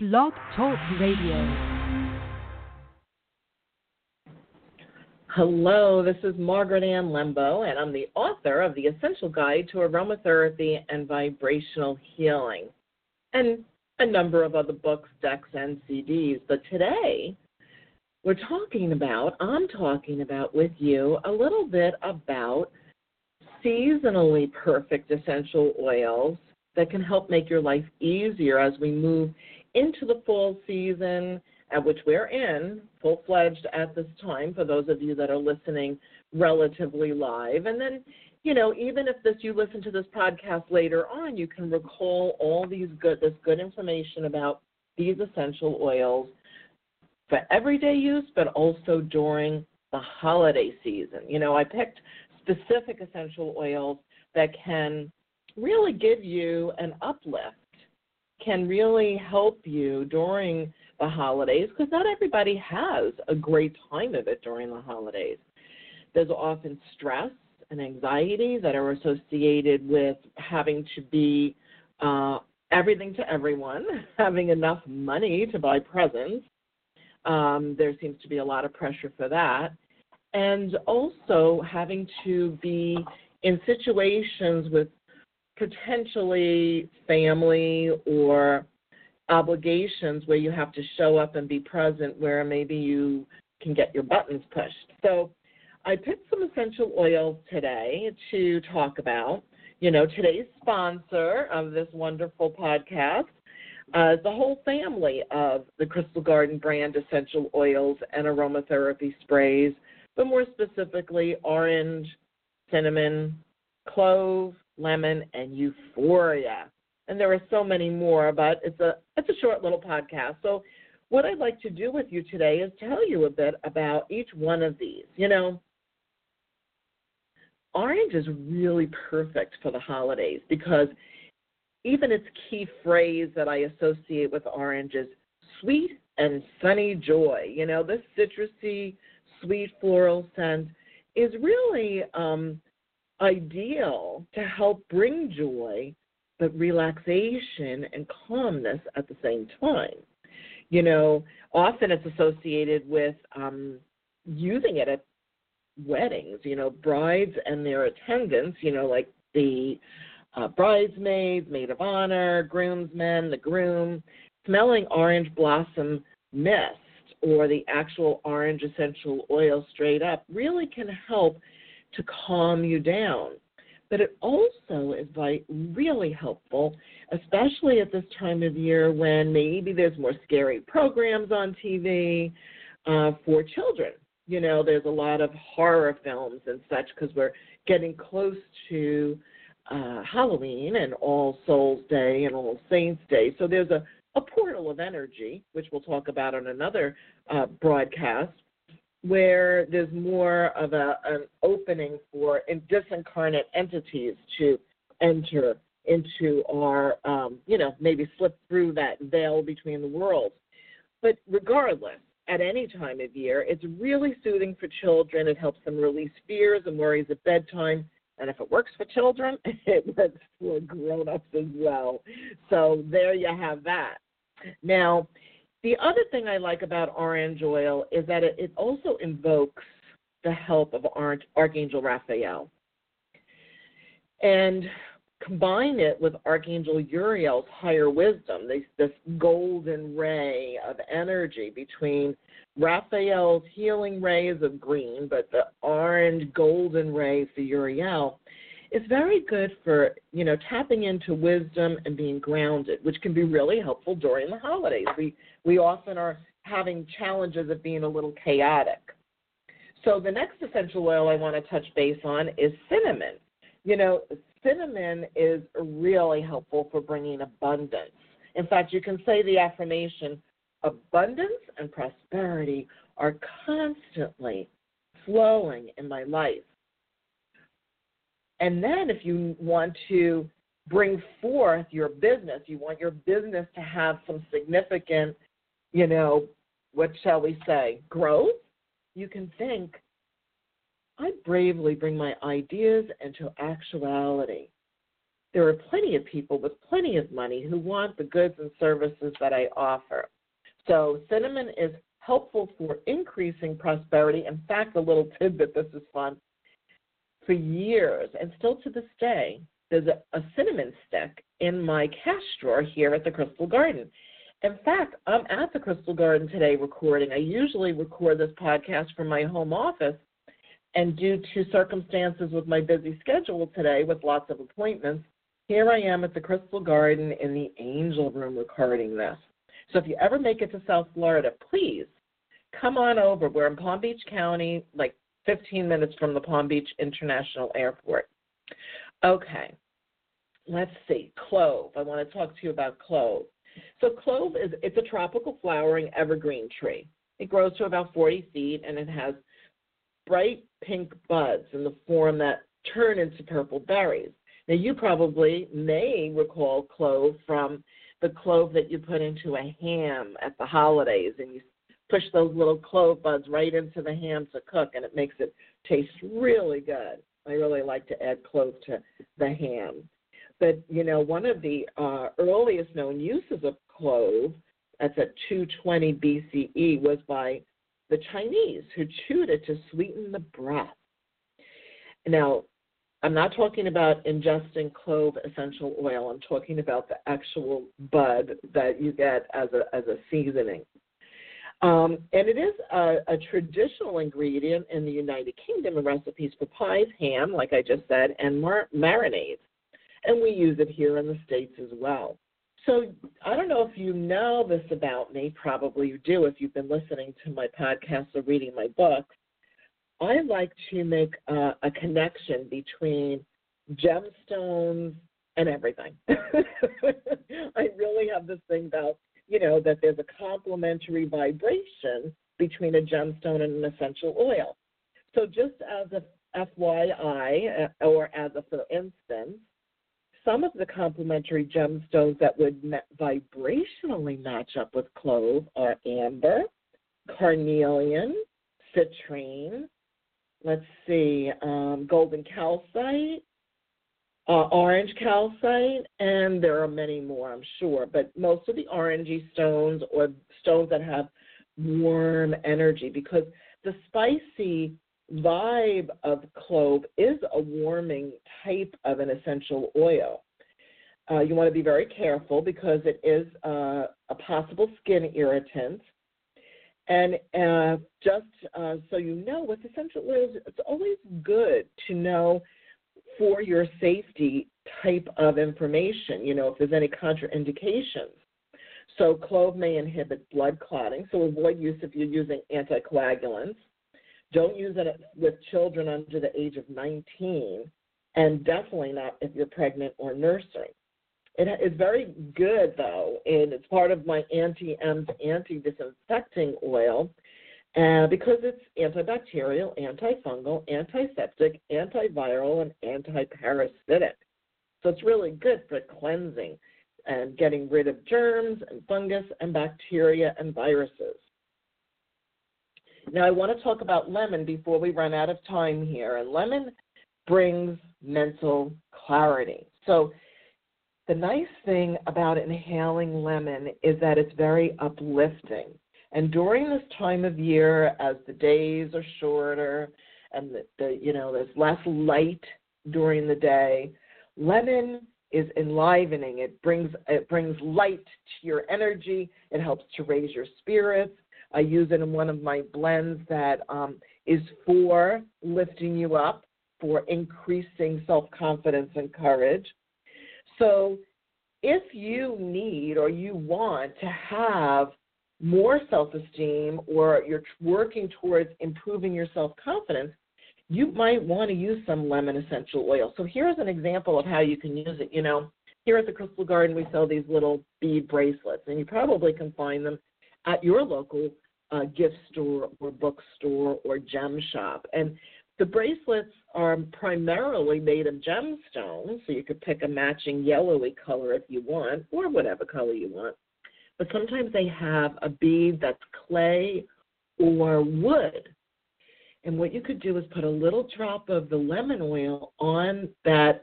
Blog Talk Radio. Hello, this is Margaret Ann Lembo, and I'm the author of The Essential Guide to Aromatherapy and Vibrational Healing, and a number of other books, decks, and CDs. But today, we're talking about, I'm talking about with you a little bit about seasonally perfect essential oils that can help make your life easier as we move into the fall season, at which we're in full fledged at this time for those of you that are listening relatively live. And then, you know, even if this you listen to this podcast later on, you can recall all these good this good information about these essential oils for everyday use, but also during the holiday season. You know, I picked specific essential oils that can really give you an uplift can really help you during the holidays because not everybody has a great time of it during the holidays. There's often stress and anxiety that are associated with having to be uh, everything to everyone, having enough money to buy presents. Um, there seems to be a lot of pressure for that. And also having to be in situations with potentially family or obligations where you have to show up and be present where maybe you can get your buttons pushed. So I picked some essential oils today to talk about. You know, today's sponsor of this wonderful podcast uh, the whole family of the Crystal Garden brand essential oils and aromatherapy sprays, but more specifically, orange, cinnamon, clove, lemon, and euphoria. And there are so many more, but it's a it's a short little podcast. So what I'd like to do with you today is tell you a bit about each one of these. You know, orange is really perfect for the holidays because even its key phrase that I associate with orange is sweet and sunny joy. You know, this citrusy, sweet floral scent is really um, ideal to help bring joy, but relaxation and calmness at the same time. You know, often it's associated with um, using it at weddings, you know, brides and their attendants, you know, like the uh, bridesmaids, maid of honor, groomsmen, the groom, smelling orange blossom mist or the actual orange essential oil straight up really can help to calm you down. But it also is like really helpful, especially at this time of year when maybe there's more scary programs on TV uh, for children. You know, there's a lot of horror films and such because we're getting close to uh, Halloween and All Souls Day and All Saints Day. So there's a, a portal of energy, which we'll talk about on another uh, broadcast, where there's more of a, an opening for disincarnate entities to enter into our, um, you know, maybe slip through that veil between the worlds. But regardless, at any time of year, it's really soothing for children. It helps them release fears and worries at bedtime. And if it works for children, it works for grown ups as well. So there you have that. Now, the other thing I like about orange oil is that it, it also invokes the help of Archangel Raphael. And combine it with Archangel Uriel's higher wisdom, this, this golden ray of energy between Raphael's healing rays of green, but the orange golden ray for Uriel is very good for, you know, tapping into wisdom and being grounded, which can be really helpful during the holidays. We we often are having challenges of being a little chaotic. So the next essential oil I want to touch base on is cinnamon. You know, cinnamon is really helpful for bringing abundance. In fact, you can say the affirmation abundance and prosperity are constantly flowing in my life. And then if you want to bring forth your business, you want your business to have some significant, you know, what shall we say, growth, you can think, I bravely bring my ideas into actuality. there are plenty of people with plenty of money who want the goods and services that I offer. So, cinnamon is helpful for increasing prosperity. In fact, a little tidbit this is fun. For years, and still to this day, there's a, a cinnamon stick in my cash drawer here at the Crystal Garden. In fact, I'm at the Crystal Garden today recording. I usually record this podcast from my home office, and due to circumstances with my busy schedule today with lots of appointments, here I am at the Crystal Garden in the Angel Room recording this. So if you ever make it to South Florida, please come on over. We're in Palm Beach County, like 15 minutes from the Palm Beach International Airport. Okay, let's see. Clove. I want to talk to you about clove. So clove is it's a tropical flowering evergreen tree. It grows to about 40 feet and it has bright pink buds in the form that turn into purple berries. Now you probably may recall clove from the clove that you put into a ham at the holidays and you push those little clove buds right into the ham to cook and it makes it taste really good. I really like to add clove to the ham. But you know, one of the uh, earliest known uses of clove, that's at 220 BCE, was by the Chinese who chewed it to sweeten the breath. Now, I'm not talking about ingesting clove essential oil. I'm talking about the actual bud that you get as a as a seasoning. Um, and it is a, a, traditional ingredient in the United Kingdom in recipes for pies, ham, like I just said, and mar- marinades and we use it here in the States as well. So I don't know if you know this about me, probably you do if you've been listening to my podcast or reading my books. I like to make uh, a connection between gemstones and everything. I really have this thing about, you know, that there's a complementary vibration between a gemstone and an essential oil. So just as a FYI, uh, or as a for instance, some of the complementary gemstones that would vibrationally match up with clove are amber, carnelian, citrine, let's see, um, golden calcite, uh, orange calcite, and there are many more, I'm sure. But most of the orangey stones or stones that have warm energy, because the spicy vibe of clove is a warming type of an essential oil. Uh, you want to be very careful because it is uh, a possible skin irritant. And uh, just uh, so you know, with essential oils, it's always good to know for your safety type of information, you know, if there's any contraindications. So, clove may inhibit blood clotting, so avoid use if you're using anticoagulants. Don't use it with children under the age of 19, and definitely not if you're pregnant or nursing. It is very good though, and it's part of my anti-Ems anti-disinfecting oil, uh, because it's antibacterial, antifungal, antiseptic, antiviral, and antiparasitic. So it's really good for cleansing and getting rid of germs and fungus and bacteria and viruses. Now, I want to talk about lemon before we run out of time here. And lemon brings mental clarity. So, the nice thing about inhaling lemon is that it's very uplifting. And during this time of year, as the days are shorter and the, the you know there's less light during the day, lemon is enlivening. It brings it brings light to your energy. It helps to raise your spirits. I use it in one of my blends that um, is for lifting you up, for increasing self confidence and courage. So, if you need or you want to have more self esteem or you're working towards improving your self confidence, you might want to use some lemon essential oil. So, here's an example of how you can use it. You know, here at the Crystal Garden, we sell these little bead bracelets, and you probably can find them at your local uh, gift store or bookstore or gem shop. And the bracelets are primarily made of gemstones, so you could pick a matching yellowy color if you want, or whatever color you want. But sometimes they have a bead that's clay or wood. And what you could do is put a little drop of the lemon oil on that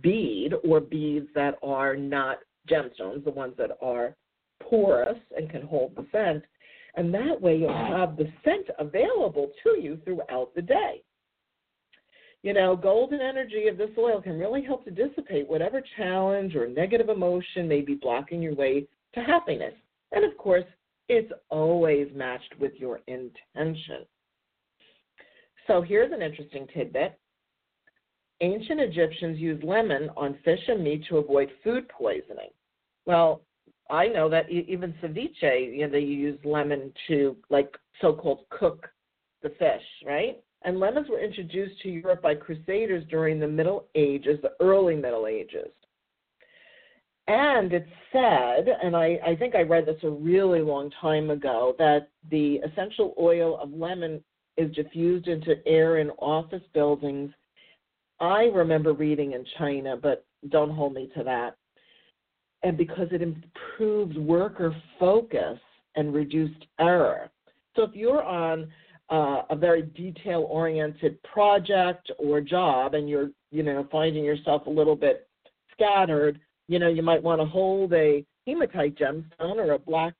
bead or beads that are not gemstones, the ones that are porous and can hold the scent. And that way you'll have the scent available to you throughout the day. You know, golden energy of this oil can really help to dissipate whatever challenge or negative emotion may be blocking your way to happiness. And of course, it's always matched with your intention. So here's an interesting tidbit. Ancient Egyptians used lemon on fish and meat to avoid food poisoning. Well, I know that even ceviche, you know, they use lemon to like so-called cook the fish, right? And lemons were introduced to Europe by crusaders during the Middle Ages, the early Middle Ages. And it's said, and I, I think I read this a really long time ago, that the essential oil of lemon is diffused into air in office buildings. I remember reading in China, but don't hold me to that. And because it improves worker focus and reduced error. So if you're on uh, a very detail oriented project or job and you're, you know, finding yourself a little bit scattered, you know, you might want to hold a hematite gemstone or a black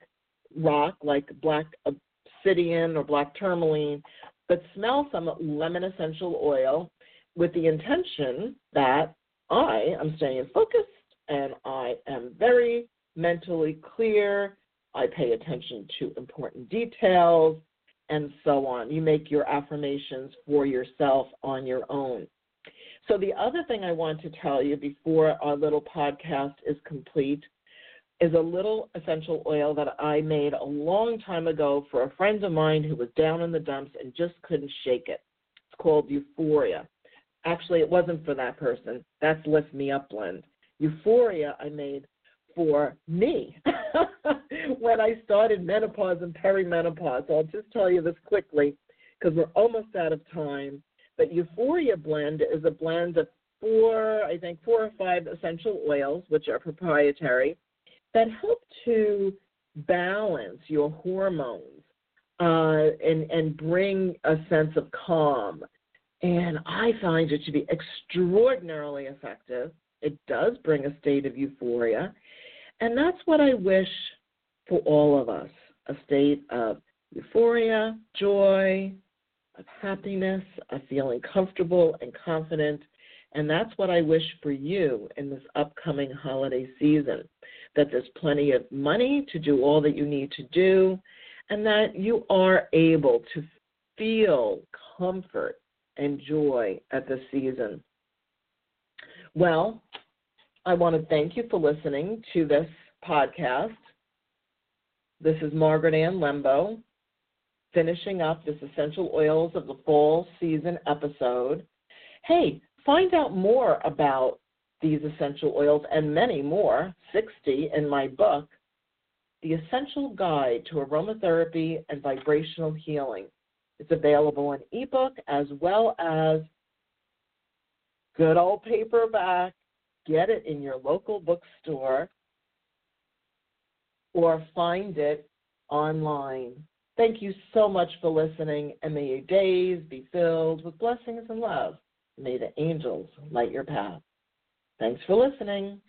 rock like black obsidian or black tourmaline, but smell some lemon essential oil with the intention that I am staying focused and I am very mentally clear. I pay attention to important details and so on. You make your affirmations for yourself on your own. So, the other thing I want to tell you before our little podcast is complete is a little essential oil that I made a long time ago for a friend of mine who was down in the dumps and just couldn't shake it. It's called Euphoria. Actually, it wasn't for that person. That's Lift Me Up Blend. Euphoria I made for me when I started menopause and perimenopause. So I'll just tell you this quickly because we're almost out of time. But Euphoria Blend is a blend of four, I think, four or five essential oils, which are proprietary, that help to balance your hormones uh, and, and bring a sense of calm. And I find it to be extraordinarily effective. It does bring a state of euphoria. And that's what I wish for all of us a state of euphoria, joy, of happiness, of feeling comfortable and confident. And that's what I wish for you in this upcoming holiday season that there's plenty of money to do all that you need to do, and that you are able to feel comfort and joy at this season. Well, I want to thank you for listening to this podcast. This is Margaret Ann Lembo finishing up this Essential Oils of the Fall Season episode. Hey, find out more about these essential oils and many more, 60 in my book, The Essential Guide to Aromatherapy and Vibrational Healing. It's available in ebook as well as good old paperback. Get it in your local bookstore or find it online. Thank you so much for listening, and may your days be filled with blessings and love. May the angels light your path. Thanks for listening.